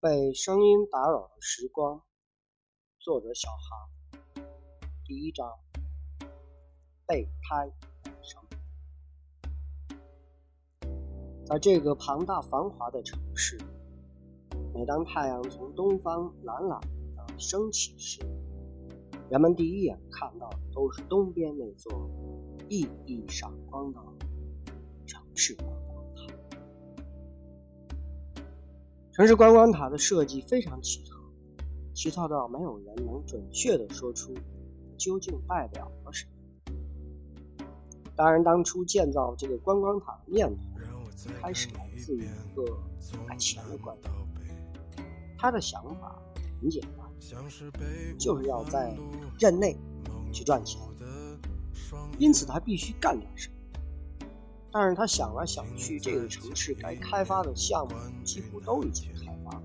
被声音打扰的时光，作者小航，第一章，备胎生。在这个庞大繁华的城市，每当太阳从东方懒懒的升起时，人们第一眼看到的都是东边那座熠熠闪光的城市。城市观光塔的设计非常奇特，奇特到没有人能准确地说出究竟代表了什么。当然，当初建造这个观光塔的念头开始来自于一个爱钱的官员，他的想法很简单，就是要在任内去赚钱，因此他必须干点什么。但是他想来想去，这个城市该开发的项目几乎都已经开发了，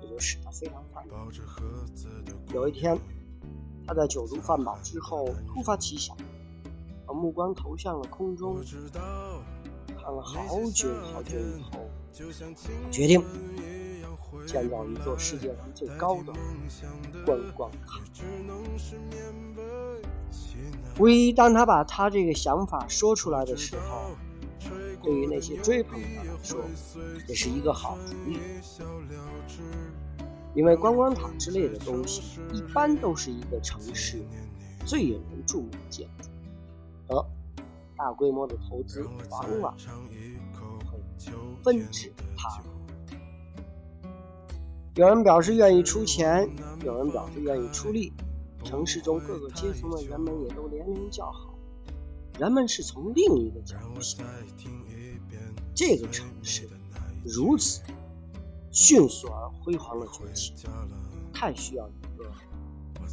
这就使他非常烦恼。有一天，他在酒足饭饱之后突发奇想，把目光投向了空中，看了好久好久以后，决定建造一座世界上最高的观光塔。无疑，当他把他这个想法说出来的时候，对于那些追捧他来说，也是一个好主意。因为观光塔之类的东西，一般都是一个城市最引人注目的建筑，而大规模的投资往往会纷至沓来。有人表示愿意出钱，有人表示愿意出力。城市中各个阶层的人们也都连连叫好。人们是从另一个角度想，这个城市如此迅速而辉煌的崛起，太需要一个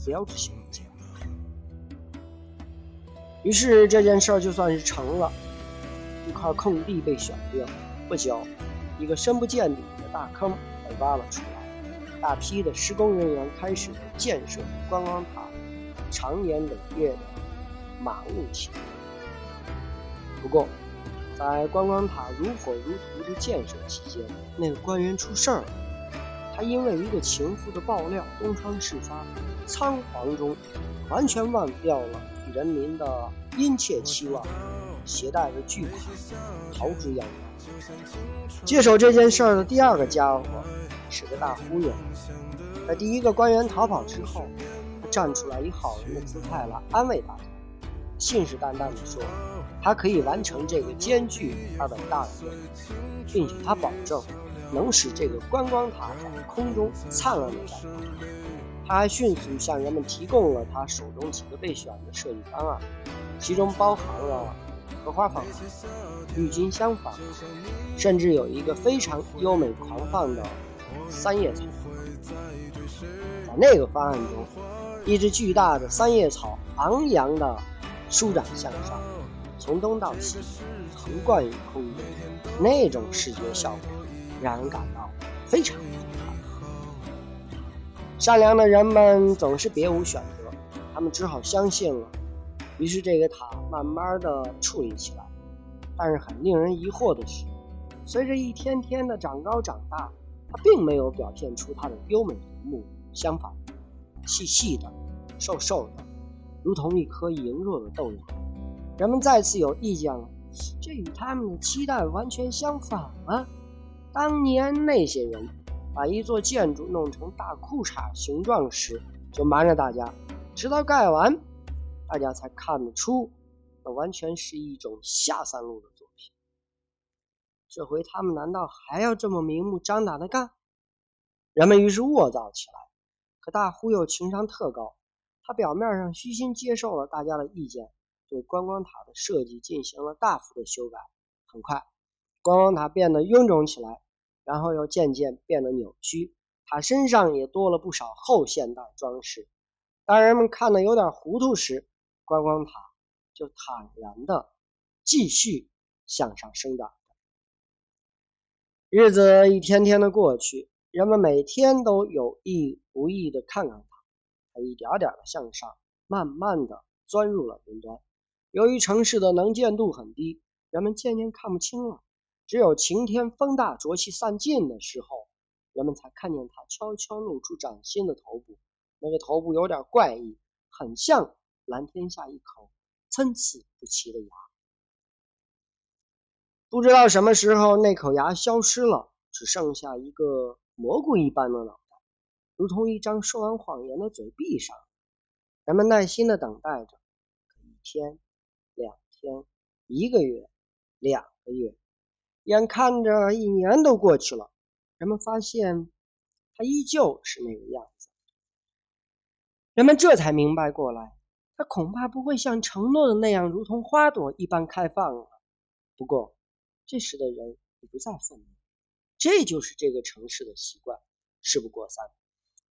标志性的建筑。于是这件事儿就算是成了，一块空地被选定。不久，一个深不见底的大坑被挖了出来。大批的施工人员开始建设观光塔，长年累月的忙碌起来。不过，在观光塔如火如荼的建设期间，那个官员出事儿了。他因为一个情妇的爆料东窗事发，仓皇中完全忘掉了人民的殷切期望，携带着巨款逃之夭夭。接手这件事儿的第二个家伙。是个大忽悠，在第一个官员逃跑之后，他站出来以好人的姿态来安慰大家，信誓旦旦地说，他可以完成这个艰巨而伟大的任务，并且他保证能使这个观光塔在空中灿烂的绽放。他还迅速向人们提供了他手中几个备选的设计方案，其中包含了荷花方案、郁金香方案，甚至有一个非常优美狂放的。三叶草，在那个方案中，一只巨大的三叶草昂扬地舒展向上，从东到西横贯于空中，那种视觉效果让人感到非常震撼。善良的人们总是别无选择，他们只好相信了。于是这个塔慢慢地矗立起来。但是很令人疑惑的是，随着一天天的长高长大。它并没有表现出它的优美夺目，相反，细细的、瘦瘦的，如同一颗羸弱的豆芽。人们再次有意见了，这与他们的期待完全相反了。当年那些人把一座建筑弄成大裤衩形状时，就瞒着大家，直到盖完，大家才看得出，那完全是一种下三路的。这回他们难道还要这么明目张胆的干？人们于是卧倒起来。可大忽悠情商特高，他表面上虚心接受了大家的意见，对观光塔的设计进行了大幅的修改。很快，观光塔变得臃肿起来，然后又渐渐变得扭曲。塔身上也多了不少后现代装饰。当人们看得有点糊涂时，观光塔就坦然地继续向上生长。日子一天天的过去，人们每天都有意无意的看看它，它一点点的向上，慢慢的钻入了云端。由于城市的能见度很低，人们渐渐看不清了。只有晴天风大、浊气散尽的时候，人们才看见它悄悄露出崭新的头部。那个头部有点怪异，很像蓝天下一口参差不齐的牙。不知道什么时候，那口牙消失了，只剩下一个蘑菇一般的脑袋，如同一张说完谎言的嘴闭上。人们耐心的等待着，一天、两天、一个月、两个月，眼看着一年都过去了，人们发现他依旧是那个样子。人们这才明白过来，他恐怕不会像承诺的那样，如同花朵一般开放了。不过，这时的人已不再愤怒，这就是这个城市的习惯。事不过三，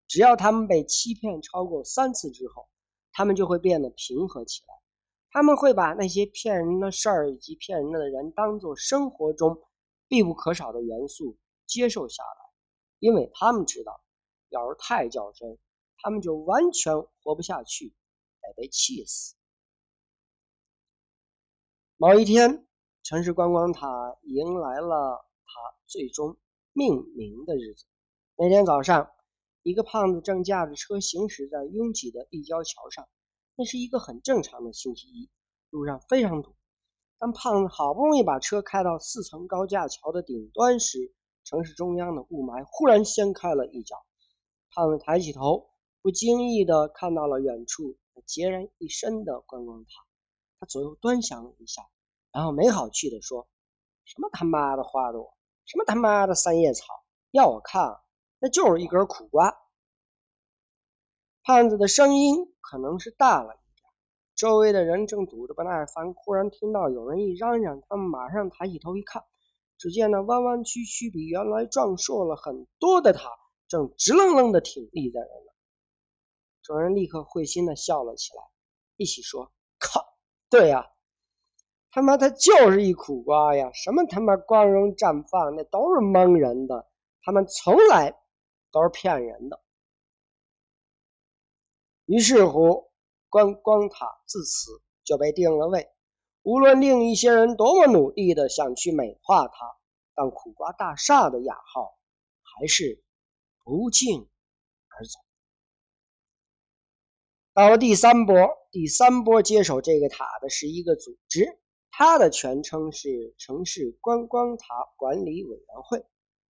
只要他们被欺骗超过三次之后，他们就会变得平和起来。他们会把那些骗人的事儿以及骗人的人当做生活中必不可少的元素接受下来，因为他们知道，要是太较真。他们就完全活不下去，得被气死。某一天，城市观光塔迎来了它最终命名的日子。那天早上，一个胖子正驾着车行驶在拥挤的立交桥上。那是一个很正常的星期一，路上非常堵。当胖子好不容易把车开到四层高架桥的顶端时，城市中央的雾霾忽然掀开了一角。胖子抬起头。不经意地看到了远处孑然一身的观光塔，他左右端详了一下，然后没好气地说：“什么他妈的花朵，什么他妈的三叶草，要我看，那就是一根苦瓜。”胖子的声音可能是大了一点，周围的人正堵着不耐烦，忽然听到有人一嚷嚷，他们马上抬起头一看，只见那弯弯曲曲、比原来壮硕了很多的塔，正直愣愣地挺立在那儿。众人立刻会心的笑了起来，一起说：“靠，对呀，他妈他就是一苦瓜呀！什么他妈光荣绽放，那都是蒙人的，他们从来都是骗人的。”于是乎，观光塔自此就被定了位。无论另一些人多么努力的想去美化它，但苦瓜大厦的雅号还是不胫而走。到了第三波，第三波接手这个塔的是一个组织，它的全称是城市观光塔管理委员会。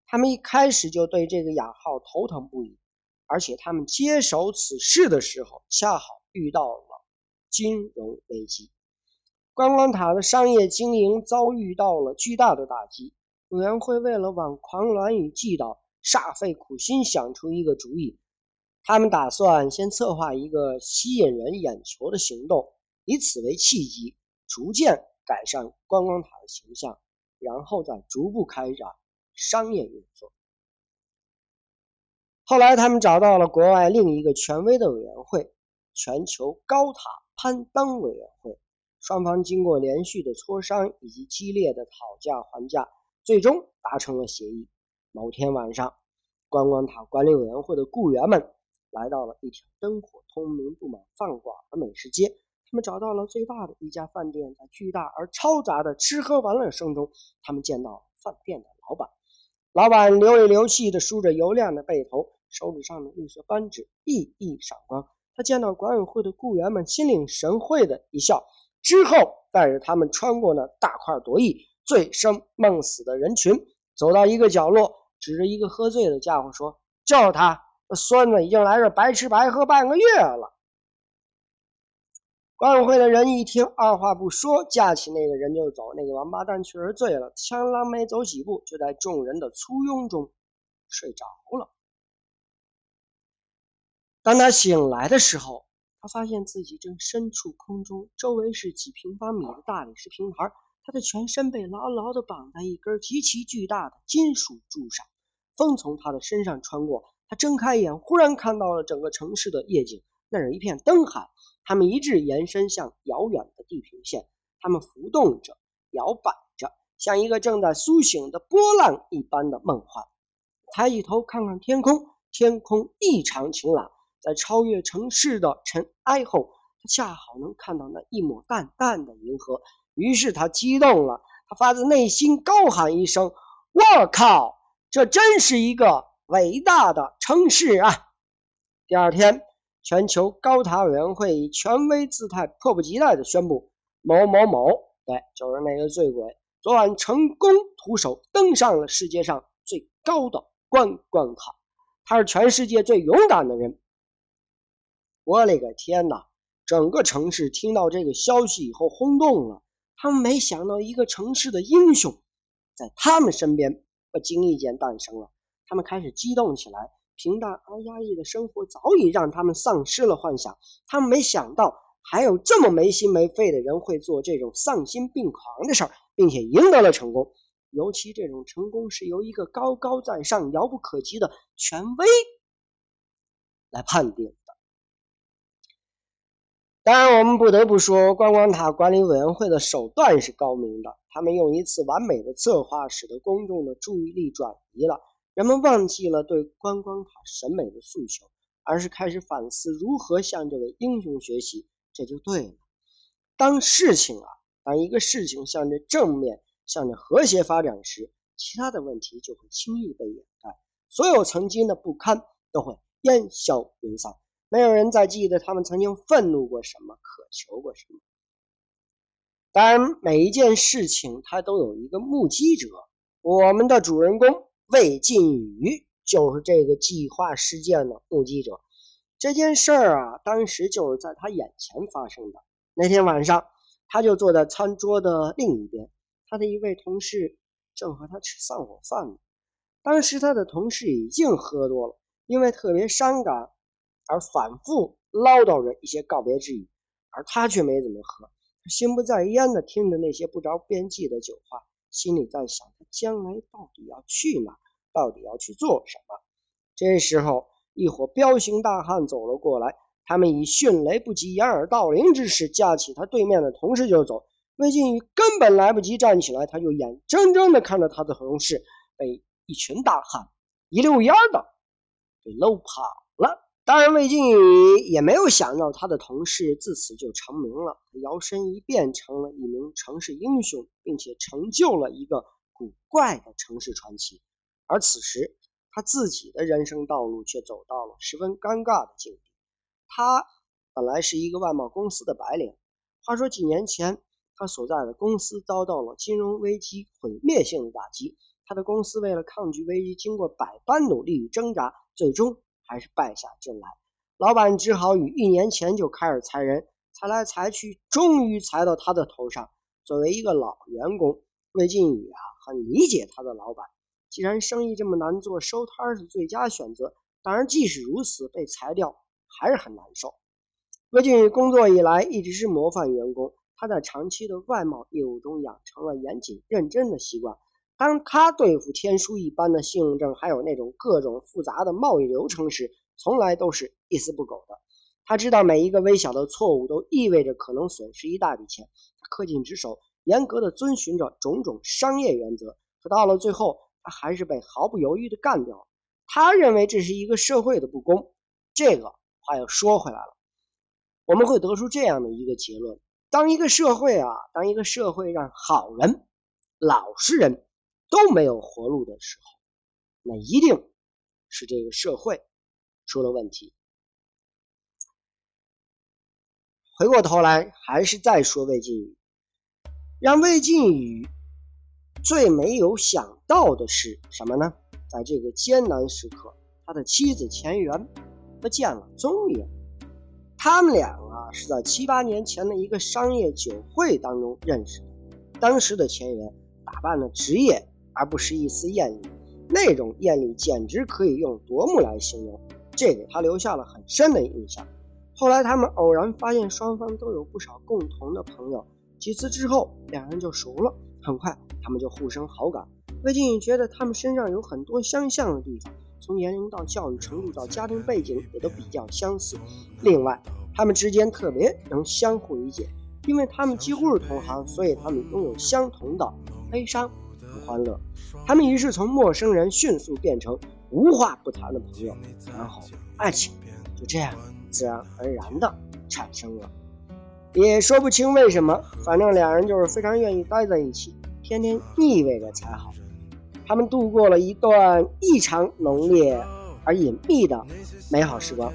他们一开始就对这个雅号头疼不已，而且他们接手此事的时候，恰好遇到了金融危机，观光塔的商业经营遭遇到了巨大的打击。委员会为了挽狂澜与嫉妒，煞费苦心想出一个主意。他们打算先策划一个吸引人眼球的行动，以此为契机，逐渐改善观光塔的形象，然后再逐步开展商业运作。后来，他们找到了国外另一个权威的委员会——全球高塔攀登委员会。双方经过连续的磋商以及激烈的讨价还价，最终达成了协议。某天晚上，观光塔管理委员会的雇员们。来到了一条灯火通明、布满饭馆的美食街，他们找到了最大的一家饭店。在巨大而嘈杂的吃喝玩乐声中，他们见到饭店的老板。老板流里流气地梳着油亮的背头，手指上的绿色扳指熠熠闪光。他见到管委会的雇员们，心领神会的一笑，之后带着他们穿过那大块朵颐、醉生梦死的人群，走到一个角落，指着一个喝醉的家伙说：“就是他。”孙子已经来这白吃白喝半个月了。管委会的人一听，二话不说，架起那个人就走。那个王八蛋确实醉了，踉踉没走几步，就在众人的簇拥中睡着了。当他醒来的时候，他发现自己正身处空中，周围是几平方米的大理石平台，他的全身被牢牢地绑在一根极其巨大的金属柱上，风从他的身上穿过。他睁开眼，忽然看到了整个城市的夜景，那是一片灯海，它们一直延伸向遥远的地平线，它们浮动着，摇摆着，像一个正在苏醒的波浪一般的梦幻。抬起头看看天空，天空异常晴朗，在超越城市的尘埃后，他恰好能看到那一抹淡淡的银河。于是他激动了，他发自内心高喊一声：“我靠！这真是一个！”伟大的城市啊！第二天，全球高塔委员会以权威姿态，迫不及待地宣布：某某某，对，就是那个醉鬼，昨晚成功徒手登上了世界上最高的观光塔。他是全世界最勇敢的人。我勒个天哪！整个城市听到这个消息以后轰动了。他们没想到，一个城市的英雄，在他们身边不经意间诞生了。他们开始激动起来。平淡而压抑的生活早已让他们丧失了幻想。他们没想到，还有这么没心没肺的人会做这种丧心病狂的事儿，并且赢得了成功。尤其这种成功是由一个高高在上、遥不可及的权威来判定的。当然，我们不得不说，观光塔管理委员会的手段是高明的。他们用一次完美的策划，使得公众的注意力转移了，人们忘记了对观光塔审美的诉求，而是开始反思如何向这位英雄学习。这就对了。当事情啊，当一个事情向着正面、向着和谐发展时，其他的问题就会轻易被掩盖，所有曾经的不堪都会烟消云散。没有人再记得他们曾经愤怒过什么，渴求过什么。当然，每一件事情它都有一个目击者。我们的主人公魏晋宇就是这个计划事件的目击者。这件事儿啊，当时就是在他眼前发生的。那天晚上，他就坐在餐桌的另一边，他的一位同事正和他吃散伙饭呢。当时他的同事已经喝多了，因为特别伤感。而反复唠叨着一些告别之语，而他却没怎么喝，心不在焉地听着那些不着边际的酒话，心里在想他将来到底要去哪，到底要去做什么。这时候，一伙彪形大汉走了过来，他们以迅雷不及掩耳盗铃之势架起他对面的同事就走。魏晋宇根本来不及站起来，他就眼睁睁地看着他的同事被一群大汉一溜烟的给搂跑了。当然，魏晋也没有想到他的同事自此就成名了，摇身一变成了一名城市英雄，并且成就了一个古怪的城市传奇。而此时，他自己的人生道路却走到了十分尴尬的境地。他本来是一个外贸公司的白领，话说几年前，他所在的公司遭到了金融危机毁灭性的打击，他的公司为了抗拒危机，经过百般努力与挣扎，最终。还是败下阵来，老板只好于一年前就开始裁人，裁来裁去，终于裁到他的头上。作为一个老员工，魏晋宇啊，很理解他的老板。既然生意这么难做，收摊是最佳选择。当然，即使如此，被裁掉还是很难受。魏晋宇工作以来一直是模范员工，他在长期的外贸业务中养成了严谨认真的习惯。当他对付天书一般的信用证，还有那种各种复杂的贸易流程时，从来都是一丝不苟的。他知道每一个微小的错误都意味着可能损失一大笔钱，他恪尽职守，严格的遵循着种种商业原则。可到了最后，他还是被毫不犹豫的干掉了。他认为这是一个社会的不公。这个话又说回来了，我们会得出这样的一个结论：当一个社会啊，当一个社会让好人、老实人。都没有活路的时候，那一定是这个社会出了问题。回过头来，还是再说魏晋宇，让魏晋宇最没有想到的是什么呢？在这个艰难时刻，他的妻子钱媛不见了踪影。他们俩啊，是在七八年前的一个商业酒会当中认识的。当时的钱媛打扮的职业。而不是一丝艳丽，那种艳丽简直可以用夺目来形容，这给他留下了很深的印象。后来他们偶然发现双方都有不少共同的朋友，几次之后两人就熟了。很快他们就互生好感。魏晋宇觉得他们身上有很多相像的地方，从年龄到教育程度到家庭背景也都比较相似。另外，他们之间特别能相互理解，因为他们几乎是同行，所以他们拥有相同的悲伤。欢乐，他们于是从陌生人迅速变成无话不谈的朋友，然后爱情就这样自然而然的产生了。也说不清为什么，反正两人就是非常愿意待在一起，天天腻味着才好。他们度过了一段异常浓烈而隐秘的美好时光。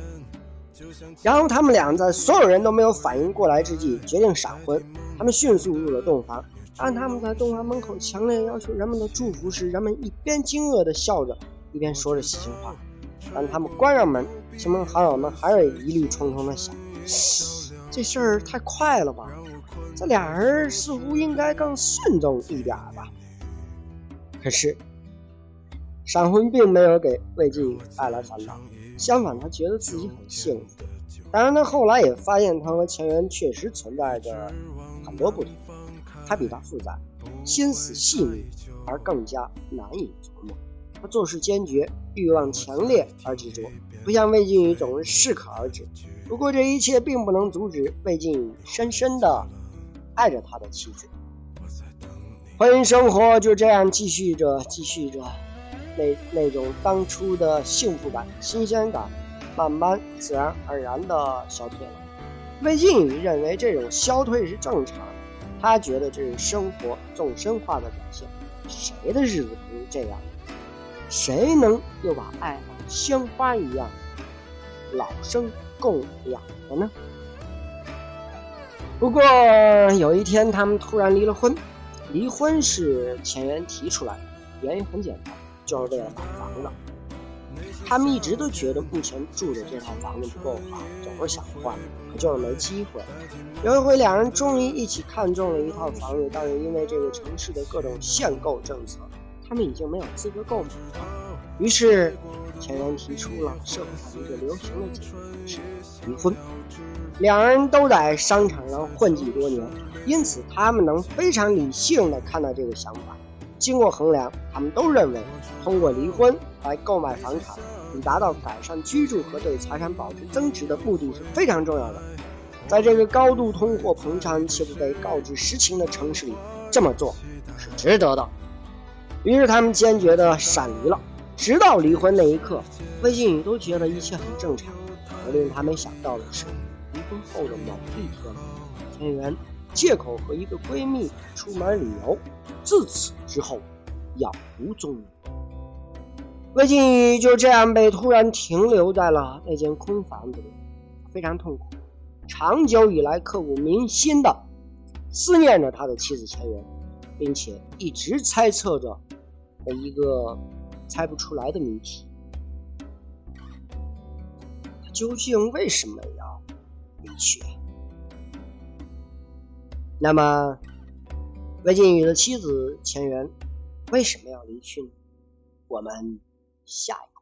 然后他们俩在所有人都没有反应过来之际决定闪婚。他们迅速入了洞房。当他们在洞房门口强烈要求人们的祝福时，人们一边惊愕地笑着，一边说着喜庆话。当他们关上门，亲朋好友们还是疑虑重重地想：这事儿太快了吧？这俩人似乎应该更慎重一点吧？可是，闪婚并没有给魏晋带来烦恼，相反，他觉得自己很幸福。当然，他后来也发现他和前缘确实存在着很多不同。他比他复杂，心思细腻，而更加难以琢磨。他做事坚决，欲望强烈而执着，不像魏晋宇总是适可而止。不过这一切并不能阻止魏晋宇深深的爱着他的妻子。婚姻生活就这样继续着，继续着，那那种当初的幸福感、新鲜感，慢慢自然而然的消退了。魏晋宇认为这种消退是正常。他觉得这是生活纵深化的表现，谁的日子不是这样？谁能又把爱像鲜花一样老生供养的呢？不过有一天，他们突然离了婚。离婚是前缘提出来的，原因很简单，就是为了买房子。他们一直都觉得目前住的这套房子不够好，总是想换，可就是没机会。有一回，两人终于一起看中了一套房子，但是因为这个城市的各种限购政策，他们已经没有资格购买了。于是，前人提出了社会上一个流行的解决是离婚。两人都在商场上混迹多年，因此他们能非常理性的看到这个想法。经过衡量，他们都认为通过离婚来购买房产。以达到改善居住和对财产保持增值的目的是非常重要的。在这个高度通货膨胀且不被告知实情的城市里，这么做是值得的。于是他们坚决地闪离了。直到离婚那一刻，魏晋宇都觉得一切很正常。而令他没想到的是，离婚后的某一天，田园借口和一个闺蜜出门旅游，自此之后杳无踪影。魏静宇就这样被突然停留在了那间空房子里，非常痛苦，长久以来刻骨铭心的思念着他的妻子钱媛，并且一直猜测着的一个猜不出来的谜题：他究竟为什么要离去？那么，魏晋宇的妻子钱媛为什么要离去呢？我们。下一